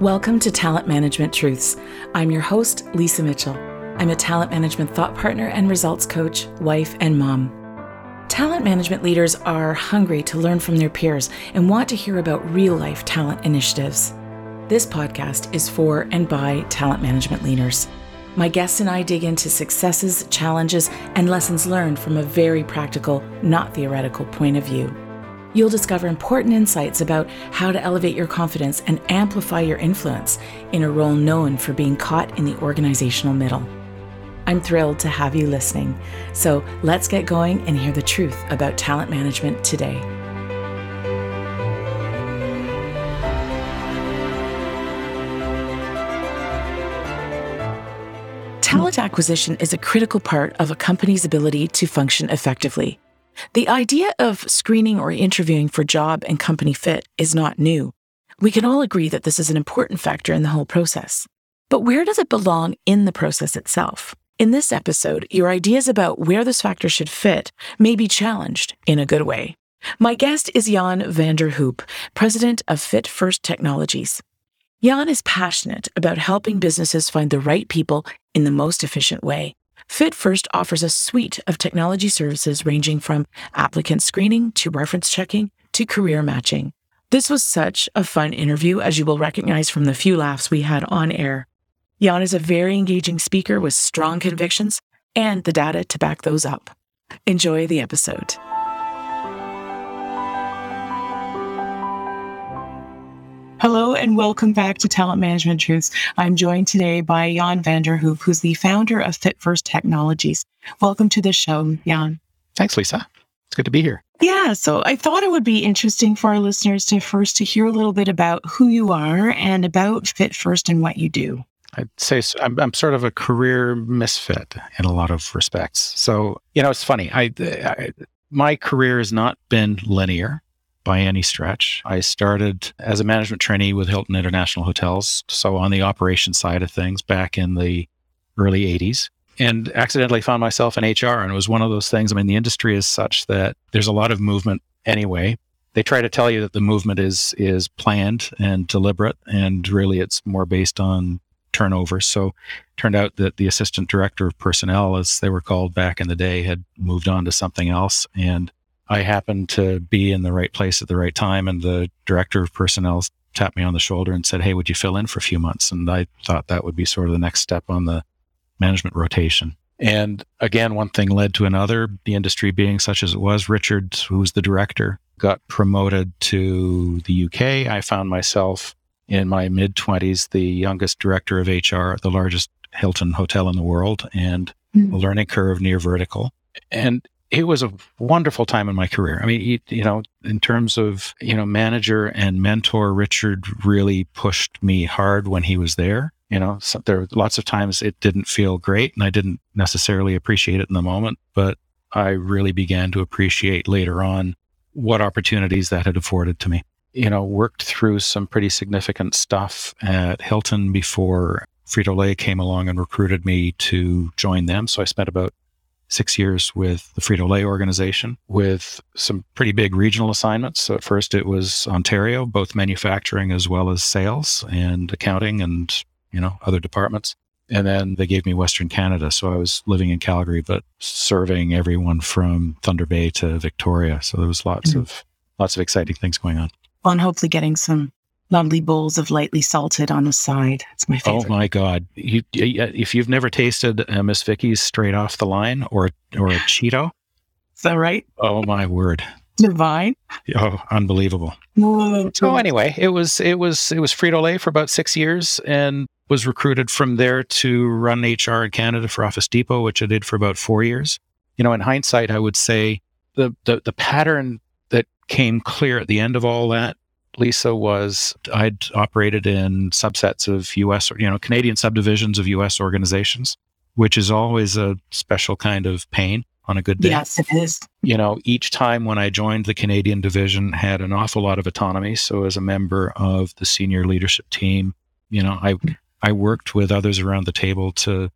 Welcome to Talent Management Truths. I'm your host, Lisa Mitchell. I'm a talent management thought partner and results coach, wife, and mom. Talent management leaders are hungry to learn from their peers and want to hear about real life talent initiatives. This podcast is for and by talent management leaders. My guests and I dig into successes, challenges, and lessons learned from a very practical, not theoretical point of view. You'll discover important insights about how to elevate your confidence and amplify your influence in a role known for being caught in the organizational middle. I'm thrilled to have you listening. So let's get going and hear the truth about talent management today. Talent acquisition is a critical part of a company's ability to function effectively. The idea of screening or interviewing for job and company fit is not new. We can all agree that this is an important factor in the whole process. But where does it belong in the process itself? In this episode, your ideas about where this factor should fit may be challenged in a good way. My guest is Jan van der Hoop, president of Fit First Technologies. Jan is passionate about helping businesses find the right people in the most efficient way. Fit First offers a suite of technology services ranging from applicant screening to reference checking to career matching. This was such a fun interview, as you will recognize from the few laughs we had on air. Jan is a very engaging speaker with strong convictions and the data to back those up. Enjoy the episode. Hello and welcome back to Talent Management Truths. I'm joined today by Jan van der Hoop, who's the founder of Fit First Technologies. Welcome to the show, Jan. Thanks, Lisa. It's good to be here. Yeah, so I thought it would be interesting for our listeners to first to hear a little bit about who you are and about Fit First and what you do. I'd say I'm, I'm sort of a career misfit in a lot of respects. So, you know, it's funny. I, I my career has not been linear by any stretch. I started as a management trainee with Hilton International Hotels, so on the operation side of things back in the early 80s, and accidentally found myself in HR. And it was one of those things. I mean, the industry is such that there's a lot of movement anyway. They try to tell you that the movement is is planned and deliberate, and really it's more based on turnover. So turned out that the assistant director of personnel, as they were called back in the day, had moved on to something else. And I happened to be in the right place at the right time, and the director of personnel tapped me on the shoulder and said, Hey, would you fill in for a few months? And I thought that would be sort of the next step on the management rotation. And again, one thing led to another. The industry being such as it was, Richard, who was the director, got promoted to the UK. I found myself in my mid 20s, the youngest director of HR at the largest Hilton hotel in the world, and mm. a learning curve near vertical. And it was a wonderful time in my career. I mean, you know, in terms of, you know, manager and mentor, Richard really pushed me hard when he was there. You know, so there were lots of times it didn't feel great and I didn't necessarily appreciate it in the moment, but I really began to appreciate later on what opportunities that had afforded to me. You know, worked through some pretty significant stuff at Hilton before Frito Lay came along and recruited me to join them. So I spent about six years with the Frito Lay organization with some pretty big regional assignments. So at first it was Ontario, both manufacturing as well as sales and accounting and, you know, other departments. And then they gave me Western Canada. So I was living in Calgary, but serving everyone from Thunder Bay to Victoria. So there was lots mm-hmm. of, lots of exciting things going on. Well, and hopefully getting some lovely bowls of lightly salted on the side. It's my oh favorite. Oh my god! You, if you've never tasted uh, Miss Vickie's straight off the line or or a Cheeto, is that right? Oh my word! Divine. Oh, unbelievable. Whoa, so anyway, it was it was it was Frito Lay for about six years, and was recruited from there to run HR in Canada for Office Depot, which I did for about four years. You know, in hindsight, I would say the the, the pattern that came clear at the end of all that Lisa was I'd operated in subsets of US, or you know, Canadian subdivisions of US organizations, which is always a special kind of pain on a good day. Yes, it is. You know, each time when I joined the Canadian division had an awful lot of autonomy. So as a member of the senior leadership team, you know, I I worked with others around the table to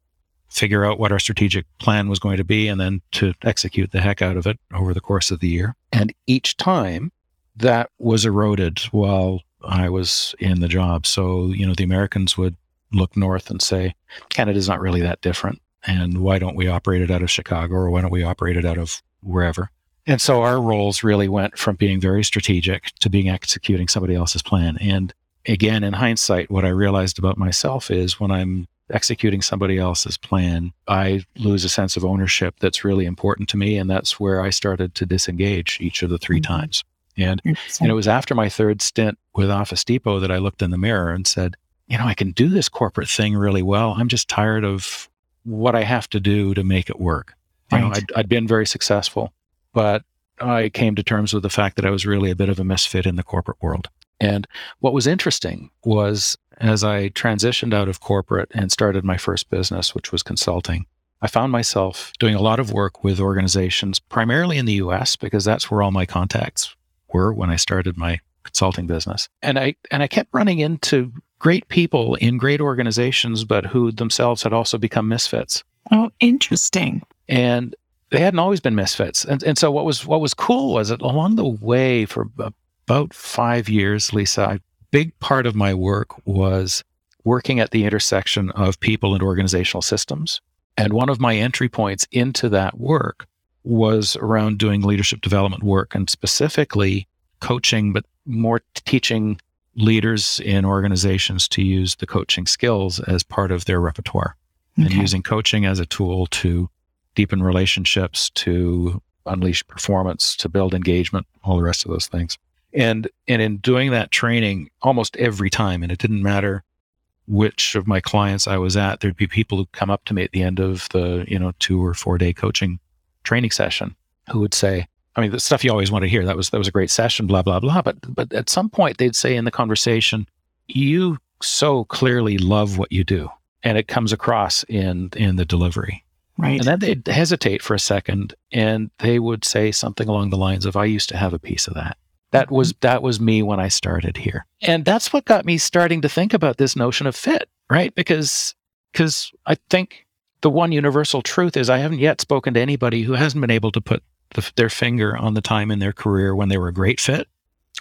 figure out what our strategic plan was going to be and then to execute the heck out of it over the course of the year. And each time that was eroded while I was in the job. So, you know, the Americans would look north and say, Canada's not really that different. And why don't we operate it out of Chicago or why don't we operate it out of wherever? And so our roles really went from being very strategic to being executing somebody else's plan. And again, in hindsight, what I realized about myself is when I'm executing somebody else's plan, I lose a sense of ownership that's really important to me. And that's where I started to disengage each of the 3 mm-hmm. times. And, mm, and it was after my third stint with Office Depot that I looked in the mirror and said, you know, I can do this corporate thing really well. I'm just tired of what I have to do to make it work. You right. know, I'd, I'd been very successful, but I came to terms with the fact that I was really a bit of a misfit in the corporate world. And what was interesting was as I transitioned out of corporate and started my first business, which was consulting, I found myself doing a lot of work with organizations, primarily in the US, because that's where all my contacts were when I started my consulting business. And I and I kept running into great people in great organizations, but who themselves had also become misfits. Oh, interesting. And they hadn't always been misfits. And, and so what was what was cool was that along the way for about five years, Lisa, a big part of my work was working at the intersection of people and organizational systems. And one of my entry points into that work was around doing leadership development work and specifically coaching, but more teaching leaders in organizations to use the coaching skills as part of their repertoire okay. and using coaching as a tool to deepen relationships, to unleash performance, to build engagement, all the rest of those things. And and in doing that training almost every time, and it didn't matter which of my clients I was at, there'd be people who come up to me at the end of the, you know, two or four day coaching training session who would say, I mean, the stuff you always want to hear. That was that was a great session, blah blah blah. But but at some point they'd say in the conversation, you so clearly love what you do, and it comes across in in the delivery. Right. And then they'd hesitate for a second, and they would say something along the lines of, "I used to have a piece of that." That was that was me when I started here, and that's what got me starting to think about this notion of fit, right? Because because I think the one universal truth is I haven't yet spoken to anybody who hasn't been able to put the, their finger on the time in their career when they were a great fit,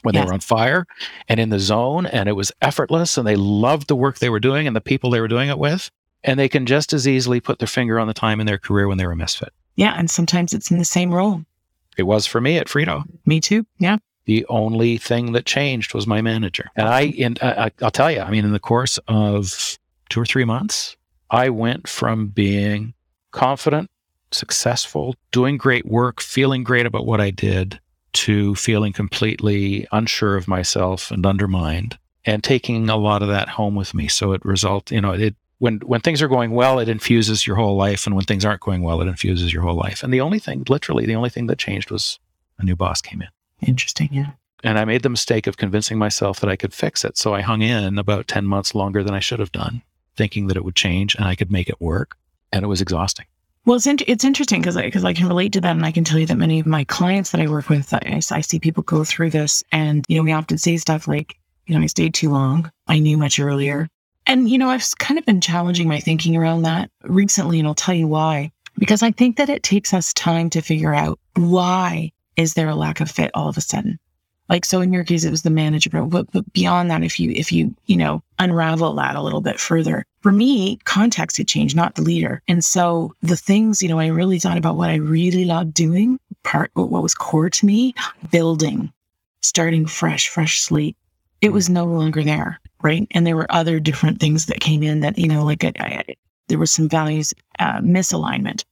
when yes. they were on fire and in the zone and it was effortless and they loved the work they were doing and the people they were doing it with. And they can just as easily put their finger on the time in their career when they were a misfit. Yeah. And sometimes it's in the same role. It was for me at Frito. Me too. Yeah. The only thing that changed was my manager. And I, and I, I'll tell you, I mean, in the course of two or three months, I went from being confident successful, doing great work, feeling great about what I did, to feeling completely unsure of myself and undermined, and taking a lot of that home with me. So it result, you know, it when when things are going well, it infuses your whole life, and when things aren't going well, it infuses your whole life. And the only thing, literally, the only thing that changed was a new boss came in. Interesting, yeah. And I made the mistake of convincing myself that I could fix it. So I hung in about 10 months longer than I should have done, thinking that it would change and I could make it work. And it was exhausting. Well, it's, in, it's interesting because I, cause I can relate to that. And I can tell you that many of my clients that I work with, I, I see people go through this. And, you know, we often say stuff like, you know, I stayed too long. I knew much earlier. And, you know, I've kind of been challenging my thinking around that recently. And I'll tell you why. Because I think that it takes us time to figure out why is there a lack of fit all of a sudden? Like, so in your case, it was the manager, but, but beyond that, if you, if you, you know, unravel that a little bit further, for me, context had changed, not the leader. And so the things, you know, I really thought about what I really loved doing, part, what was core to me, building, starting fresh, fresh slate. It was no longer there. Right. And there were other different things that came in that, you know, like I, I, there was some values uh, misalignment.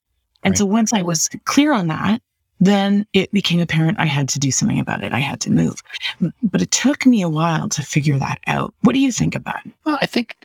And right. so once I was clear on that, then it became apparent I had to do something about it. I had to move. But it took me a while to figure that out. What do you think about it? Well, I think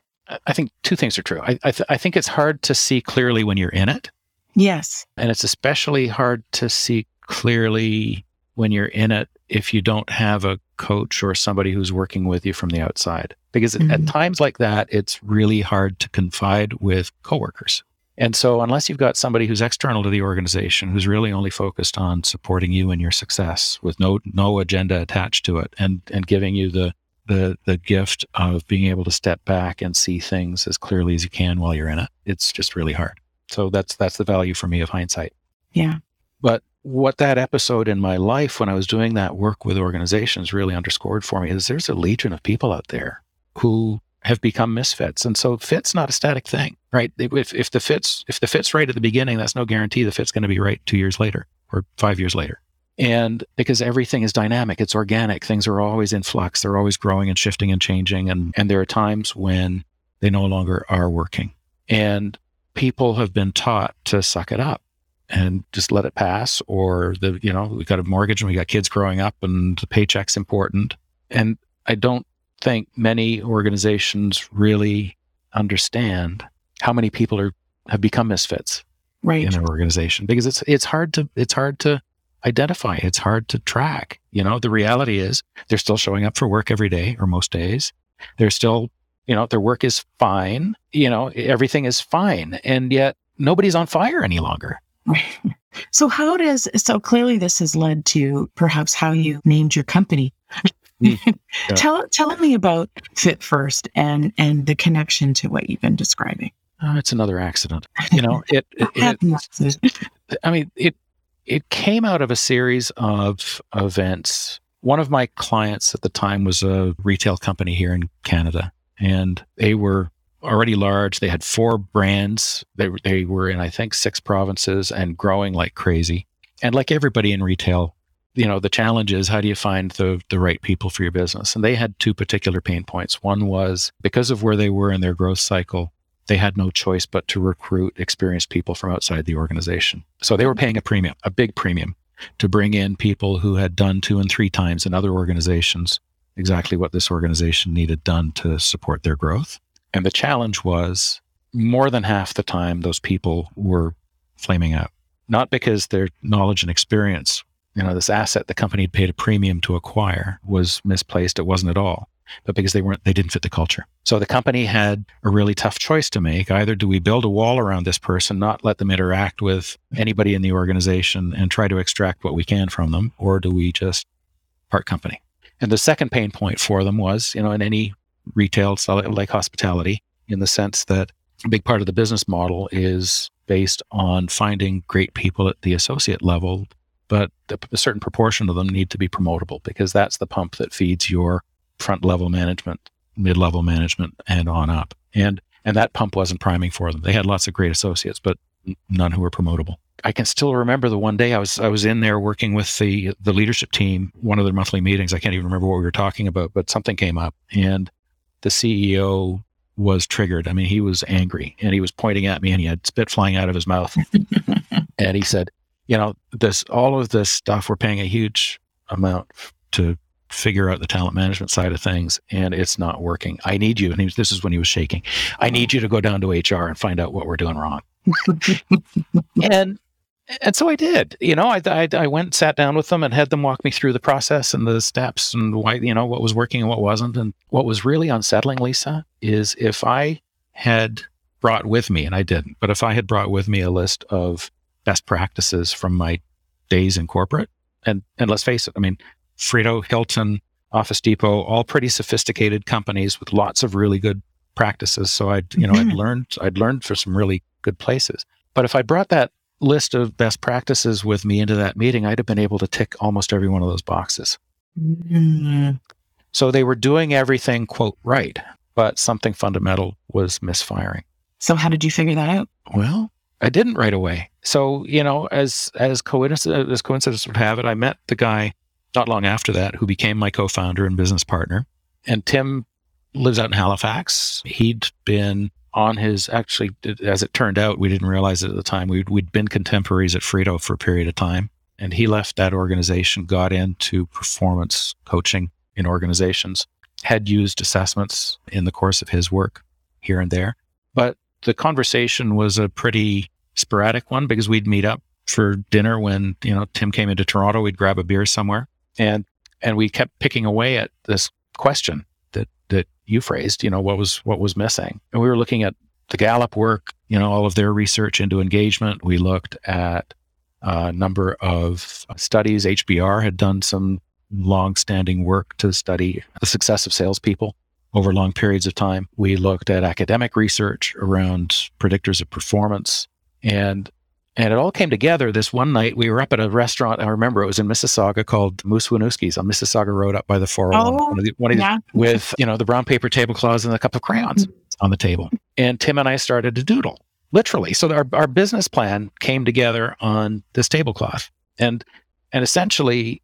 I think two things are true. I I, th- I think it's hard to see clearly when you're in it. Yes. And it's especially hard to see clearly when you're in it if you don't have a coach or somebody who's working with you from the outside. Because mm-hmm. at times like that, it's really hard to confide with coworkers. And so, unless you've got somebody who's external to the organization, who's really only focused on supporting you and your success with no no agenda attached to it, and and giving you the the the gift of being able to step back and see things as clearly as you can while you're in it, it's just really hard. So that's that's the value for me of hindsight. Yeah. But what that episode in my life when I was doing that work with organizations really underscored for me is there's a legion of people out there who have become misfits. And so fit's not a static thing, right? If, if the fit's if the fit's right at the beginning, that's no guarantee the fit's going to be right two years later or five years later. And because everything is dynamic, it's organic. Things are always in flux. They're always growing and shifting and changing. And, and there are times when they no longer are working. And people have been taught to suck it up and just let it pass. Or the, you know, we've got a mortgage and we got kids growing up and the paycheck's important. And I don't think many organizations really understand how many people are have become misfits right. in an organization because it's it's hard to it's hard to identify. It's hard to track. You know, the reality is they're still showing up for work every day or most days. They're still, you know, their work is fine. You know, everything is fine. And yet nobody's on fire any longer. So how does so clearly this has led to perhaps how you named your company. Mm, yeah. tell tell me about Fit First and and the connection to what you've been describing. Uh, it's another accident. You know, it, it, it I mean, it it came out of a series of events. One of my clients at the time was a retail company here in Canada, and they were already large. They had four brands. They, they were in, I think, six provinces and growing like crazy. And like everybody in retail, you know, the challenge is how do you find the, the right people for your business? And they had two particular pain points. One was because of where they were in their growth cycle, they had no choice but to recruit experienced people from outside the organization. So they were paying a premium, a big premium, to bring in people who had done two and three times in other organizations exactly what this organization needed done to support their growth. And the challenge was more than half the time, those people were flaming out, not because their knowledge and experience, you know, this asset the company had paid a premium to acquire was misplaced. It wasn't at all but because they weren't, they didn't fit the culture. So the company had a really tough choice to make. Either do we build a wall around this person, not let them interact with anybody in the organization and try to extract what we can from them, or do we just part company? And the second pain point for them was, you know, in any retail, like hospitality, in the sense that a big part of the business model is based on finding great people at the associate level, but a certain proportion of them need to be promotable because that's the pump that feeds your front level management, mid level management, and on up. And and that pump wasn't priming for them. They had lots of great associates, but none who were promotable. I can still remember the one day I was I was in there working with the the leadership team, one of their monthly meetings. I can't even remember what we were talking about, but something came up, and the CEO was triggered. I mean, he was angry, and he was pointing at me, and he had spit flying out of his mouth, and he said, "You know, this all of this stuff we're paying a huge amount to figure out the talent management side of things and it's not working. I need you. And was, this is when he was shaking. I need you to go down to HR and find out what we're doing wrong. and and so I did. You know, I, I, I went, sat down with them, and had them walk me through the process and the steps and why you know what was working and what wasn't. And what was really unsettling, Lisa, is if I had brought with me, and I didn't, but if I had brought with me a list of best practices from my days in corporate, and and let's face it, I mean, Frito, Hilton, Office Depot, all pretty sophisticated companies with lots of really good practices. So I'd, you know, mm-hmm. I'd learned, I'd learned for some really good places. But if I brought that list of best practices with me into that meeting, I'd have been able to tick almost every one of those boxes. Mm-hmm. So they were doing everything, quote, right, but something fundamental was misfiring. So how did you figure that out? Well, I didn't right away. So, you know, as as coincidence as coincidence would have it, I met the guy not long after that, who became my co founder and business partner. And Tim lives out in Halifax. He'd been on his, actually, as it turned out, we didn't realize it at the time. We'd, we'd been contemporaries at Frito for a period of time. And he left that organization, got into performance coaching in organizations, had used assessments in the course of his work here and there. But the conversation was a pretty sporadic one because we'd meet up for dinner when, you know, Tim came into Toronto, we'd grab a beer somewhere. And and we kept picking away at this question that that you phrased you know what was what was missing? And we were looking at the gallup work you know all of their research into engagement. We looked at a number of studies. Hbr had done some long-standing work to study the success of salespeople over long periods of time. We looked at academic research around predictors of performance and And it all came together this one night. We were up at a restaurant. I remember it was in Mississauga called Moose Winooski's on Mississauga Road up by the 401. Oh, one of the, one of yeah. with, you know, the brown paper tablecloths and a cup of crayons mm-hmm. on the table. And Tim and I started to doodle, literally. So our, our business plan came together on this tablecloth. And and essentially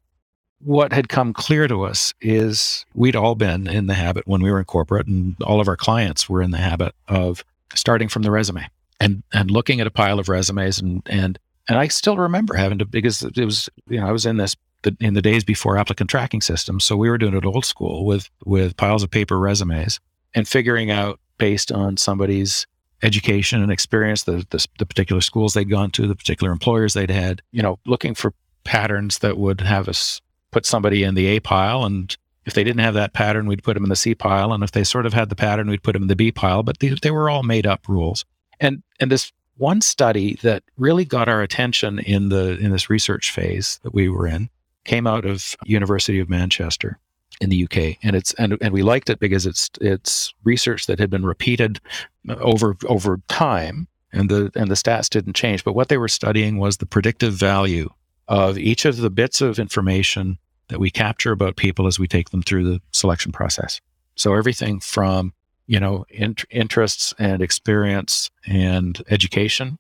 what had come clear to us is we'd all been in the habit when we were in corporate and all of our clients were in the habit of starting from the resume and and looking at a pile of resumes and and and I still remember having to because it was you know I was in this in the days before applicant tracking systems so we were doing it old school with with piles of paper resumes and figuring out based on somebody's education and experience the, the, the particular schools they'd gone to the particular employers they'd had you know looking for patterns that would have us put somebody in the A pile and if they didn't have that pattern, we'd put them in the C pile. And if they sort of had the pattern, we'd put them in the B pile. But they, they were all made up rules. And and this one study that really got our attention in the in this research phase that we were in came out of University of Manchester in the UK, and it's and and we liked it because it's it's research that had been repeated over over time, and the and the stats didn't change. But what they were studying was the predictive value of each of the bits of information that we capture about people as we take them through the selection process. So everything from you know, in- interests and experience and education,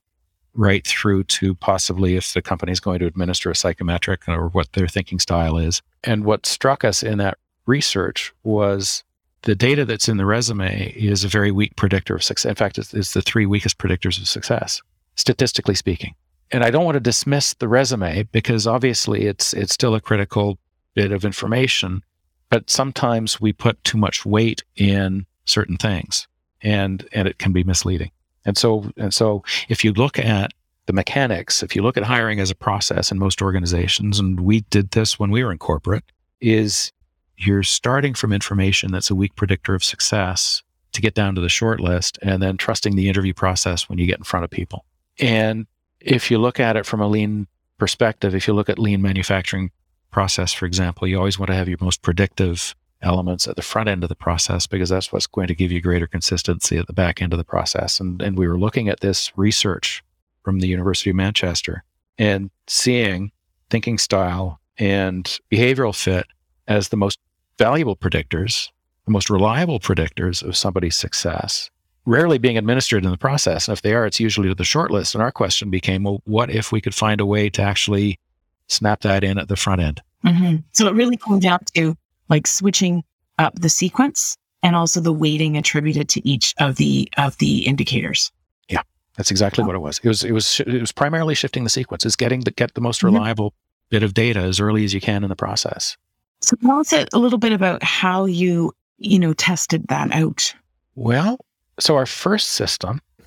right through to possibly if the company is going to administer a psychometric or what their thinking style is. And what struck us in that research was the data that's in the resume is a very weak predictor of success. In fact, it's, it's the three weakest predictors of success, statistically speaking. And I don't want to dismiss the resume because obviously it's it's still a critical bit of information, but sometimes we put too much weight in certain things and and it can be misleading. And so and so if you look at the mechanics if you look at hiring as a process in most organizations and we did this when we were in corporate is you're starting from information that's a weak predictor of success to get down to the short list and then trusting the interview process when you get in front of people. And if you look at it from a lean perspective if you look at lean manufacturing process for example you always want to have your most predictive elements at the front end of the process because that's what's going to give you greater consistency at the back end of the process. And, and we were looking at this research from the University of Manchester and seeing thinking style and behavioral fit as the most valuable predictors, the most reliable predictors of somebody's success, rarely being administered in the process. And if they are, it's usually to the short list. And our question became, well, what if we could find a way to actually snap that in at the front end? Mm-hmm. So it really comes down to like switching up the sequence and also the weighting attributed to each of the of the indicators. Yeah, that's exactly what it was. It was it was it was primarily shifting the sequence. Is getting the get the most reliable mm-hmm. bit of data as early as you can in the process. So tell us a little bit about how you you know tested that out. Well, so our first system.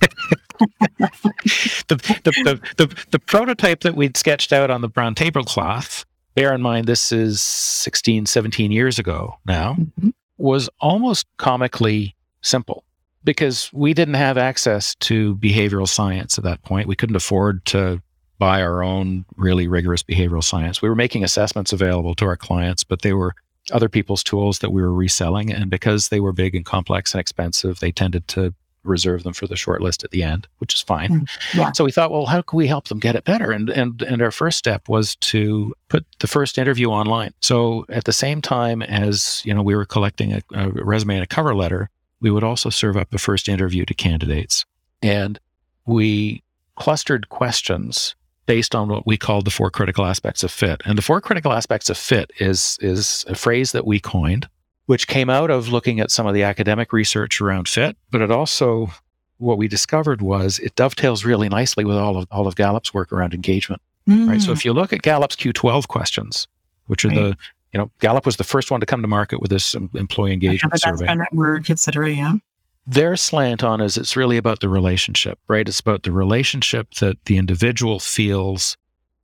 the, the, the, the, the prototype that we'd sketched out on the brown tablecloth bear in mind this is 16, 17 years ago now, mm-hmm. was almost comically simple because we didn't have access to behavioral science at that point. We couldn't afford to buy our own really rigorous behavioral science. We were making assessments available to our clients, but they were other people's tools that we were reselling. And because they were big and complex and expensive, they tended to reserve them for the short list at the end, which is fine. Mm, yeah. So we thought, well, how can we help them get it better? And and and our first step was to put the first interview online. So at the same time as you know we were collecting a, a resume and a cover letter, we would also serve up a first interview to candidates, and we clustered questions based on what we called the four critical aspects of fit. And the four critical aspects of fit is is a phrase that we coined which came out of looking at some of the academic research around fit, but it also what we discovered was it dovetails really nicely with all of all of Gallup's work around engagement. Mm. Right. So if mm. you look at Gallup's Q12 questions, which are right. the you know Gallup was the first one to come to market with this employee engagement survey. We're considering, yeah. Their slant on is it's really about the relationship, right? It's about the relationship that the individual feels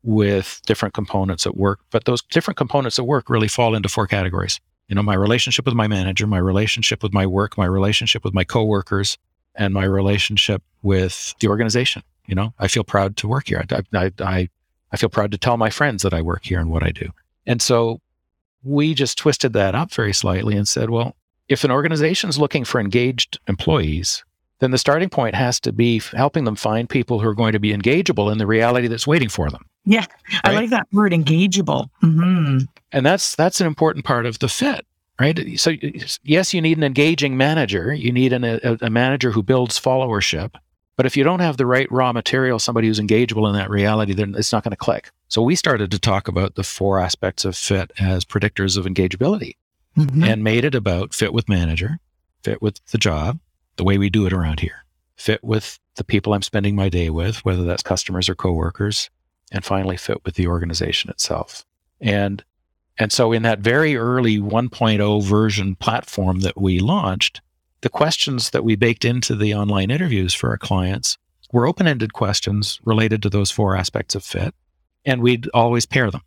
with different components at work. But those different components at work really fall into four categories you know, my relationship with my manager, my relationship with my work, my relationship with my coworkers, and my relationship with the organization. You know, I feel proud to work here. I, I, I, I feel proud to tell my friends that I work here and what I do. And so we just twisted that up very slightly and said, well, if an organization is looking for engaged employees, then the starting point has to be helping them find people who are going to be engageable in the reality that's waiting for them. Yeah, right? I like that word, engageable. Mm-hmm. And that's that's an important part of the fit, right? So yes, you need an engaging manager. You need an, a, a manager who builds followership. But if you don't have the right raw material, somebody who's engageable in that reality, then it's not going to click. So we started to talk about the four aspects of fit as predictors of engageability mm-hmm. and made it about fit with manager, fit with the job, the way we do it around here, fit with the people I'm spending my day with, whether that's customers or coworkers, and finally fit with the organization itself. And and so in that very early 1.0 version platform that we launched, the questions that we baked into the online interviews for our clients were open-ended questions related to those four aspects of fit, and we'd always pair them.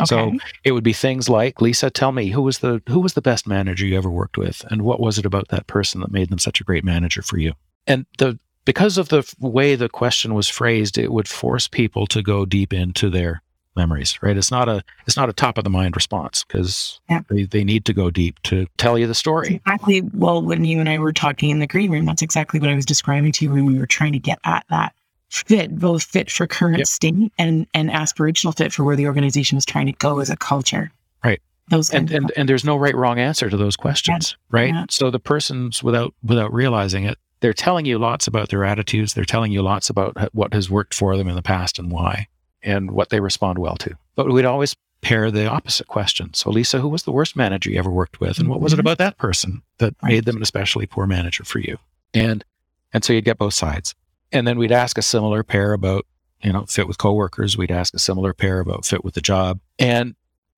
Okay. So it would be things like, Lisa, tell me who was the who was the best manager you ever worked with, and what was it about that person that made them such a great manager for you? And the because of the way the question was phrased, it would force people to go deep into their memories. Right? It's not a it's not a top of the mind response because yeah. they, they need to go deep to tell you the story. Exactly. Well, when you and I were talking in the green room, that's exactly what I was describing to you when we were trying to get at that fit, both fit for current yep. state and and aspirational fit for where the organization is trying to go as a culture. Right. Those and and, and there's no right wrong answer to those questions, yeah. right? Yeah. So the person's without without realizing it, they're telling you lots about their attitudes. They're telling you lots about what has worked for them in the past and why, and what they respond well to. But we'd always pair the opposite question. So, Lisa, who was the worst manager you ever worked with, and what was it mm-hmm. about that person that made them an especially poor manager for you? And and so you'd get both sides. And then we'd ask a similar pair about, you know, fit with coworkers. We'd ask a similar pair about fit with the job. And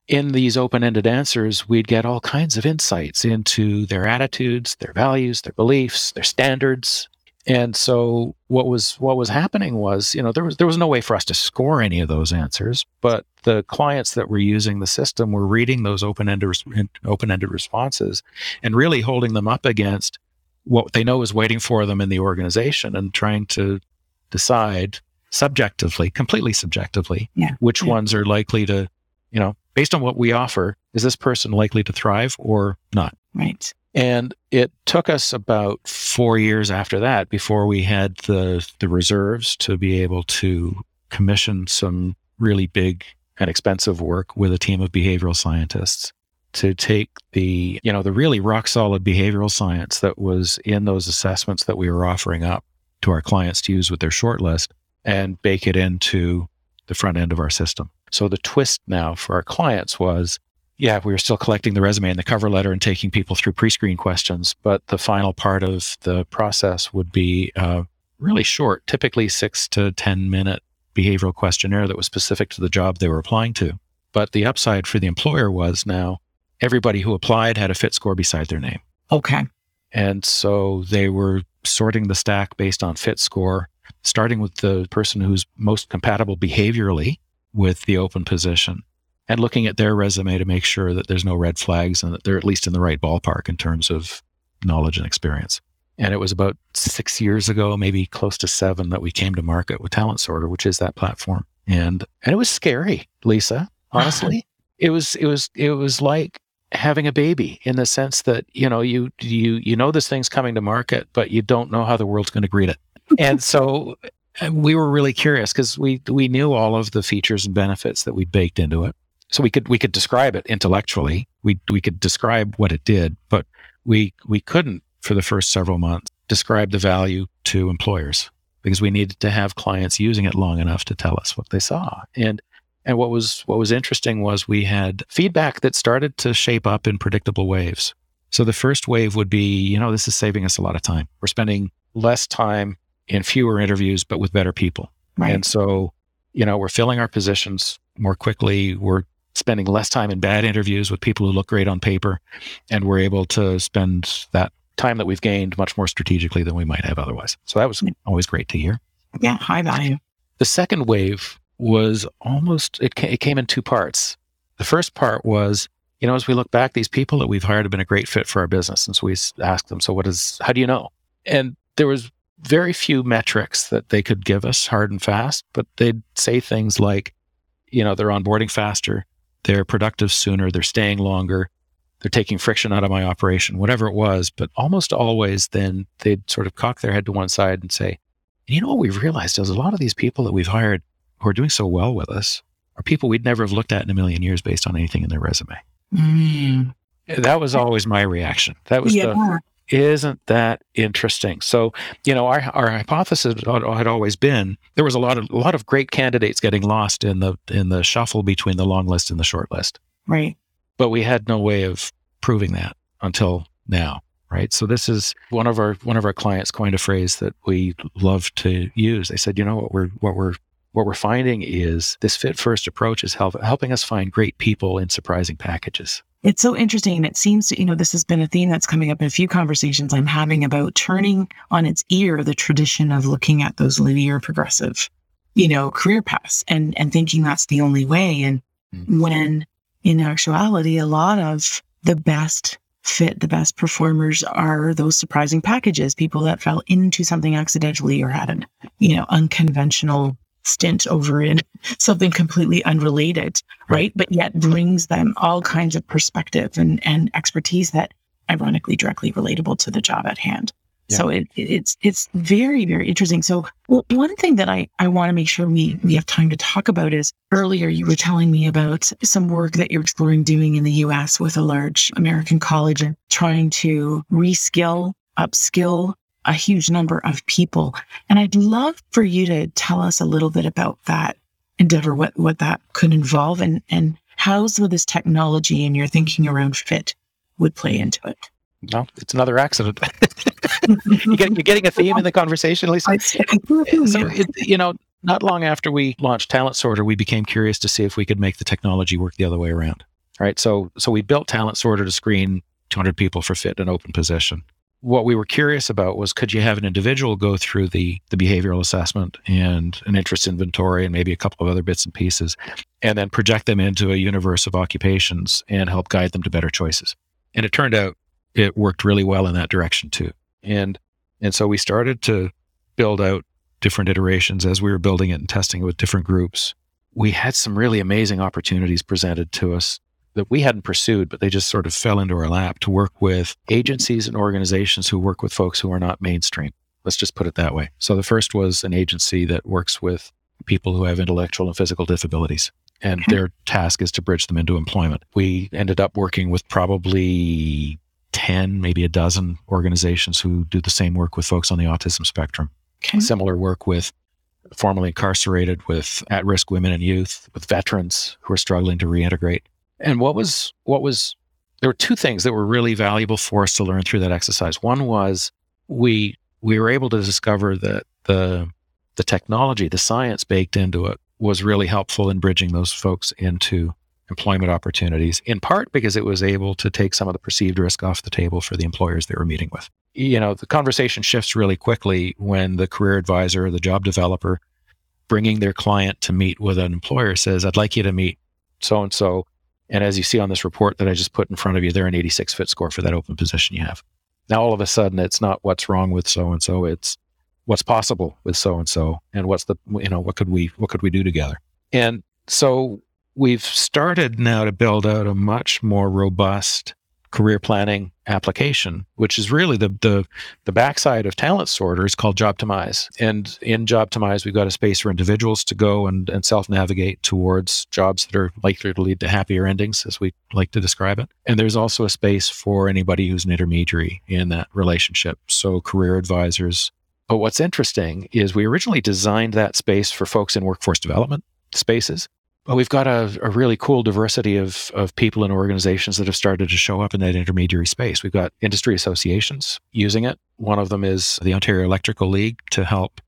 in these open ended answers, we'd get all kinds of insights into their attitudes, their values, their beliefs, their standards. And so what was what was happening was, you know, there was there was no way for us to score any of those answers, but the clients that were using the system were reading those open-ended open-ended responses and really holding them up against what they know is waiting for them in the organization and trying to decide subjectively, completely subjectively, yeah. which yeah. ones are likely to, you know, based on what we offer, is this person likely to thrive or not? Right. And it took us about four years after that before we had the the reserves to be able to commission some really big and expensive work with a team of behavioral scientists to take the, you know, the really rock solid behavioral science that was in those assessments that we were offering up to our clients to use with their shortlist and bake it into the front end of our system. So the twist now for our clients was yeah, we were still collecting the resume and the cover letter and taking people through pre-screen questions, but the final part of the process would be uh, really short, typically six to ten minute behavioral questionnaire that was specific to the job they were applying to. But the upside for the employer was now everybody who applied had a fit score beside their name. Okay. And so they were sorting the stack based on fit score, starting with the person who's most compatible behaviorally with the open position and looking at their resume to make sure that there's no red flags and that they're at least in the right ballpark in terms of knowledge and experience. And it was about six years ago, maybe close to seven, that we came to market with Talent Sorter, which is that platform. And and it was scary, Lisa. Honestly, it was it was it was like having a baby in the sense that you know you you you know this thing's coming to market but you don't know how the world's going to greet it and so we were really curious because we we knew all of the features and benefits that we baked into it so we could we could describe it intellectually we we could describe what it did but we we couldn't for the first several months describe the value to employers because we needed to have clients using it long enough to tell us what they saw and and what was what was interesting was we had feedback that started to shape up in predictable waves. So the first wave would be, you know, this is saving us a lot of time. We're spending less time in fewer interviews, but with better people. Right. And so, you know, we're filling our positions more quickly. We're spending less time in bad interviews with people who look great on paper. And we're able to spend that time that we've gained much more strategically than we might have otherwise. So that was always great to hear. Yeah, high value. The second wave was almost, it, it came in two parts. The first part was, you know, as we look back, these people that we've hired have been a great fit for our business. And so we asked them, so what is, how do you know? And there was very few metrics that they could give us hard and fast, but they'd say things like, you know, they're onboarding faster, they're productive sooner, they're staying longer, they're taking friction out of my operation, whatever it was. But almost always, then they'd sort of cock their head to one side and say, you know what we've realized is a lot of these people that we've hired who are doing so well with us are people we'd never have looked at in a million years based on anything in their resume. Mm. That was always my reaction. That was yeah. the isn't that interesting? So, you know, our, our hypothesis had always been there was a lot of a lot of great candidates getting lost in the in the shuffle between the long list and the short list. Right. But we had no way of proving that until now, right? So this is one of our one of our clients coined a phrase that we love to use. They said, you know what we're what we're what we're finding is this fit first approach is help, helping us find great people in surprising packages. It's so interesting. And it seems to, you know, this has been a theme that's coming up in a few conversations I'm having about turning on its ear the tradition of looking at those linear progressive, you know, career paths and, and thinking that's the only way. And mm-hmm. when in actuality, a lot of the best fit, the best performers are those surprising packages, people that fell into something accidentally or had an, you know, unconventional stint over in something completely unrelated, right? But yet brings them all kinds of perspective and, and expertise that ironically directly relatable to the job at hand. Yeah. So it, it's it's very very interesting. So one thing that I I want to make sure we we have time to talk about is earlier you were telling me about some work that you're exploring doing in the U.S. with a large American college and trying to reskill, upskill a huge number of people. And I'd love for you to tell us a little bit about that endeavor, what, what that could involve and, and how some of this technology and your thinking around fit would play into it. No, it's another accident. you get, you're getting a theme in the conversation, Lisa. so, it, you know, not long after we launched Talent Sorter, we became curious to see if we could make the technology work the other way around. Right. So, so we built Talent Sorter to screen 200 people for fit and open position what we were curious about was could you have an individual go through the the behavioral assessment and an interest inventory and maybe a couple of other bits and pieces and then project them into a universe of occupations and help guide them to better choices? And it turned out it worked really well in that direction too. And and so we started to build out different iterations as we were building it and testing it with different groups. We had some really amazing opportunities presented to us that we hadn't pursued, but they just sort of fell into our lap to work with agencies and organizations who work with folks who are not mainstream. Let's just put it that way. So the first was an agency that works with people who have intellectual and physical disabilities. And okay. their task is to bridge them into employment. We ended up working with probably 10, maybe a dozen organizations who do the same work with folks on the autism spectrum. Okay. Similar work with formerly incarcerated, with at risk women and youth, with veterans who are struggling to reintegrate. And what was what was there were two things that were really valuable for us to learn through that exercise. One was we we were able to discover that the the technology, the science baked into it was really helpful in bridging those folks into employment opportunities, in part because it was able to take some of the perceived risk off the table for the employers they were meeting with. You know, the conversation shifts really quickly when the career advisor or the job developer bringing their client to meet with an employer says, I'd like you to meet so and so and as you see on this report that I just put in front of you, they're an 86 fit score for that open position you have. Now, all of a sudden, it's not what's wrong with so and so, it's what's possible with so and so, and what's the, you know, what could we, what could we do together? And so we've started now to build out a much more robust career planning application, which is really the the the backside of Talent Sorter is called Jobtimize. And in Jobtimize, we've got a space for individuals to go and, and self-navigate towards jobs that are likely to lead to happier endings, as we like to describe it. And there's also a space for anybody who's an intermediary in that relationship. So career advisors. But what's interesting is we originally designed that space for folks in workforce development spaces well, we've got a, a, really cool diversity of, of people and organizations that have started to show up in that intermediary space. We've got industry associations using it. One of them is the Ontario Electrical League to help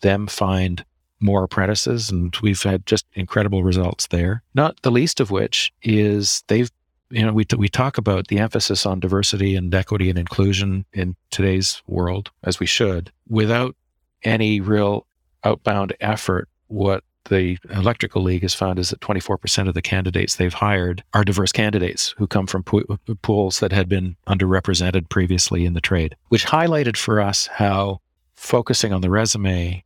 them find more apprentices. And we've had just incredible results there. Not the least of which is they've, you know, we, t- we talk about the emphasis on diversity and equity and inclusion in today's world, as we should, without any real outbound effort. What the Electrical League has found is that 24% of the candidates they've hired are diverse candidates who come from pools that had been underrepresented previously in the trade, which highlighted for us how focusing on the resume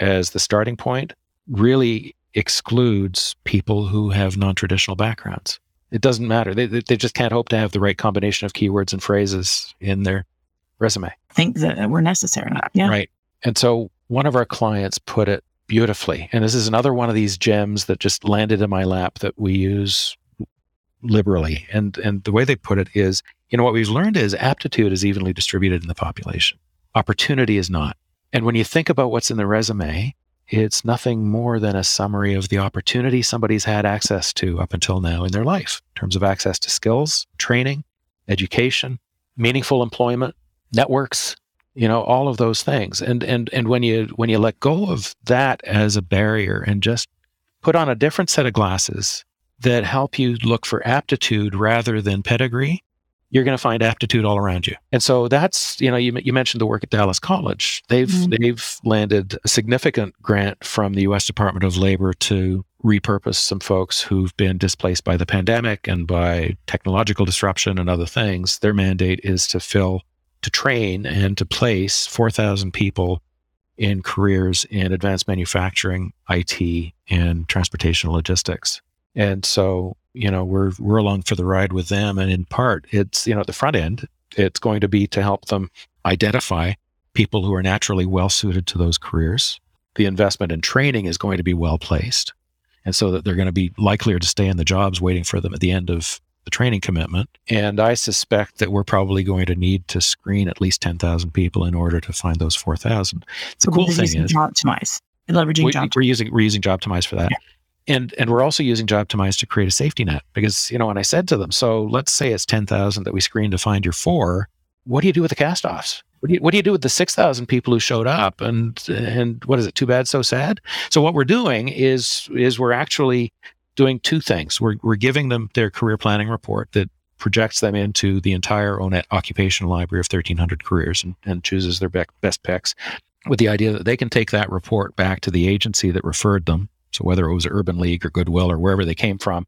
as the starting point really excludes people who have non traditional backgrounds. It doesn't matter. They, they just can't hope to have the right combination of keywords and phrases in their resume. Think that were necessary. Yeah. Right. And so one of our clients put it beautifully. And this is another one of these gems that just landed in my lap that we use liberally. And and the way they put it is, you know, what we've learned is aptitude is evenly distributed in the population. Opportunity is not. And when you think about what's in the resume, it's nothing more than a summary of the opportunity somebody's had access to up until now in their life in terms of access to skills, training, education, meaningful employment, networks, you know, all of those things. And and and when you when you let go of that as a barrier and just put on a different set of glasses that help you look for aptitude rather than pedigree, you're going to find aptitude all around you. And so that's, you know, you, you mentioned the work at Dallas College. They've mm-hmm. they've landed a significant grant from the US Department of Labor to repurpose some folks who've been displaced by the pandemic and by technological disruption and other things. Their mandate is to fill to train and to place 4,000 people in careers in advanced manufacturing, IT, and transportation logistics. And so you know we're we're along for the ride with them. And in part it's you know at the front end it's going to be to help them identify people who are naturally well suited to those careers. The investment in training is going to be well placed and so that they're going to be likelier to stay in the jobs waiting for them at the end of the training commitment and i suspect that we're probably going to need to screen at least 10,000 people in order to find those 4,000 the so cool thing is Jobtimize leveraging we, we're using we're using Jobtimize for that yeah and and we're also using Jobtimize to create a safety net because you know when I said to them, so let's say it's ten thousand that we screen to find your four. What do you do with the castoffs? What do you, what do you do with the six thousand people who showed up? And and what is it? Too bad, so sad. So what we're doing is is we're actually doing two things. We're we're giving them their career planning report that projects them into the entire ONET occupational library of 1,300 careers and, and chooses their best picks with the idea that they can take that report back to the agency that referred them so whether it was Urban League or Goodwill or wherever they came from,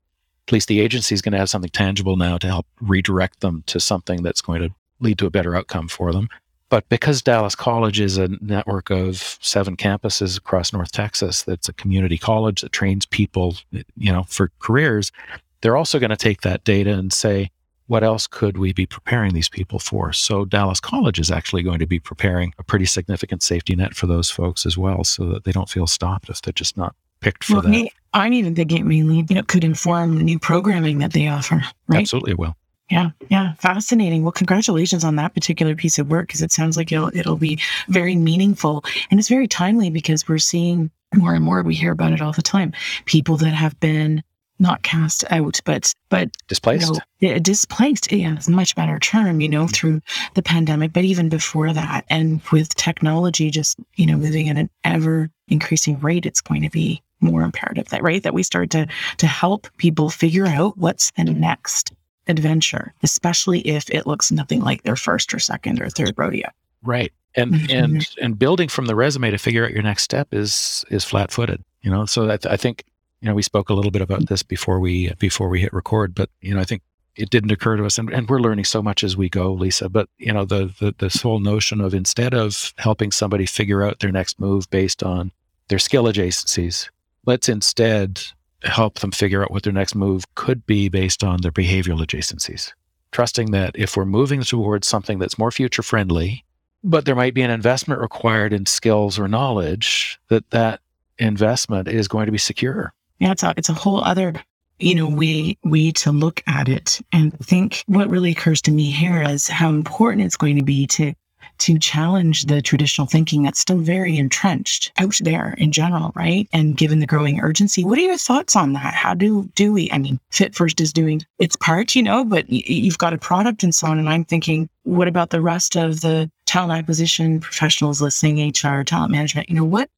at least the agency is going to have something tangible now to help redirect them to something that's going to lead to a better outcome for them. But because Dallas College is a network of seven campuses across North Texas, that's a community college that trains people, you know, for careers, they're also going to take that data and say, what else could we be preparing these people for? So Dallas College is actually going to be preparing a pretty significant safety net for those folks as well, so that they don't feel stopped if they're just not picked for well, that. I'm even thinking it mainly, you know, could inform new programming that they offer, right? Absolutely it will. Yeah, yeah, fascinating. Well, congratulations on that particular piece of work because it sounds like it'll it'll be very meaningful and it's very timely because we're seeing more and more. We hear about it all the time. People that have been not cast out, but but displaced. You know, displaced. Yeah, it's a much better term, you know, through the pandemic, but even before that, and with technology just you know moving at an ever increasing rate, it's going to be more imperative that right that we start to to help people figure out what's the next adventure, especially if it looks nothing like their first or second or third rodeo. Right. And mm-hmm. and and building from the resume to figure out your next step is is flat footed. You know, so I, th- I think you know we spoke a little bit about this before we before we hit record, but you know I think it didn't occur to us and, and we're learning so much as we go lisa but you know the, the this whole notion of instead of helping somebody figure out their next move based on their skill adjacencies Let's instead help them figure out what their next move could be based on their behavioral adjacencies. Trusting that if we're moving towards something that's more future friendly, but there might be an investment required in skills or knowledge, that that investment is going to be secure. Yeah, it's a, it's a whole other you know way way to look at it and think what really occurs to me here is how important it's going to be to to challenge the traditional thinking that's still very entrenched out there in general, right? And given the growing urgency, what are your thoughts on that? How do do we? I mean, Fit First is doing its part, you know, but you've got a product and so on. And I'm thinking, what about the rest of the talent acquisition professionals listening, HR, talent management? You know, what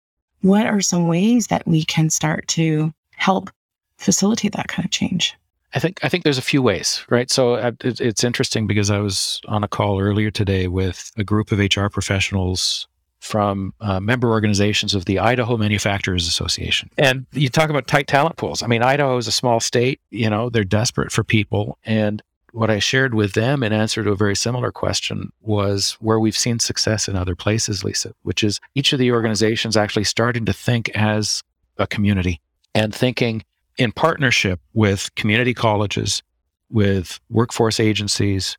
what are some ways that we can start to help facilitate that kind of change? I think I think there's a few ways, right? So uh, it's interesting because I was on a call earlier today with a group of HR professionals from uh, member organizations of the Idaho Manufacturers Association. And you talk about tight talent pools. I mean, Idaho is a small state, you know, they're desperate for people. And what I shared with them in answer to a very similar question was where we've seen success in other places, Lisa, which is each of the organizations actually starting to think as a community and thinking in partnership with community colleges with workforce agencies,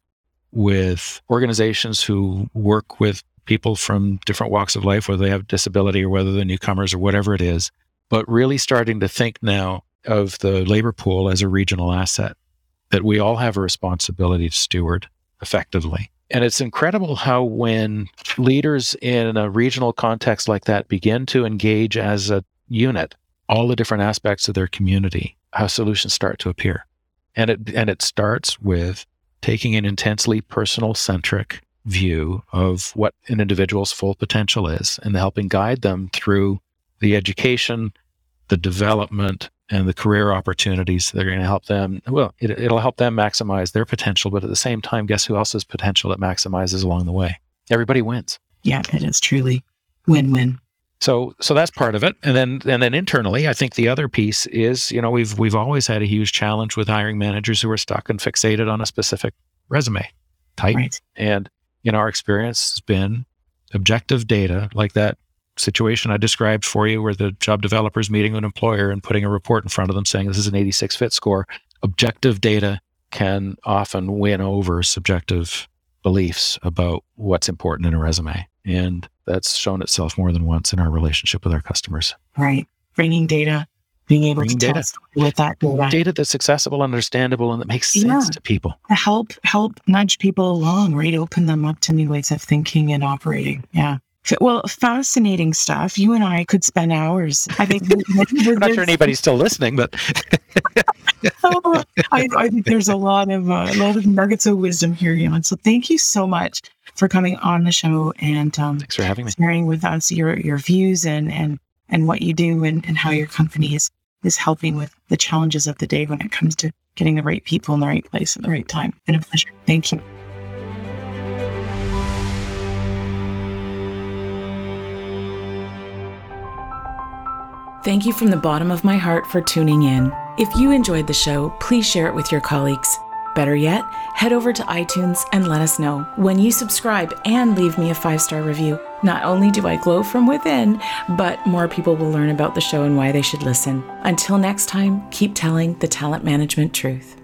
with organizations who work with people from different walks of life, whether they have disability or whether they're newcomers or whatever it is, but really starting to think now of the labor pool as a regional asset that we all have a responsibility to steward effectively. And it's incredible how, when leaders in a regional context like that begin to engage as a unit, all the different aspects of their community, how solutions start to appear. And it, and it starts with taking an intensely personal centric view of what an individual's full potential is and helping guide them through the education, the development, and the career opportunities that are going to help them. Well, it, will help them maximize their potential, but at the same time, guess who else's potential it maximizes along the way? Everybody wins. Yeah, it is truly win-win. So, so that's part of it, and then and then internally, I think the other piece is, you know, we've we've always had a huge challenge with hiring managers who are stuck and fixated on a specific resume type, right. and in our experience has been objective data like that situation I described for you, where the job developer is meeting an employer and putting a report in front of them saying this is an 86 fit score. Objective data can often win over subjective beliefs about what's important in a resume. And that's shown itself more than once in our relationship with our customers. Right. Bringing data, being able Bringing to data. with that data. Data that's accessible, understandable, and that makes sense yeah. to people. To help help nudge people along, right? Open them up to new ways of thinking and operating. Yeah. Well, fascinating stuff. You and I could spend hours. I think. I'm not sure anybody's still listening, but oh, I, I, think there's a lot of uh, a lot of nuggets of wisdom here, Jan. So thank you so much for coming on the show and um, thanks for having me. Sharing with us your your views and and and what you do and, and how your company is is helping with the challenges of the day when it comes to getting the right people in the right place at the right time. It's been a pleasure. Thank you. Thank you from the bottom of my heart for tuning in. If you enjoyed the show, please share it with your colleagues. Better yet, head over to iTunes and let us know when you subscribe and leave me a five star review. Not only do I glow from within, but more people will learn about the show and why they should listen. Until next time, keep telling the talent management truth.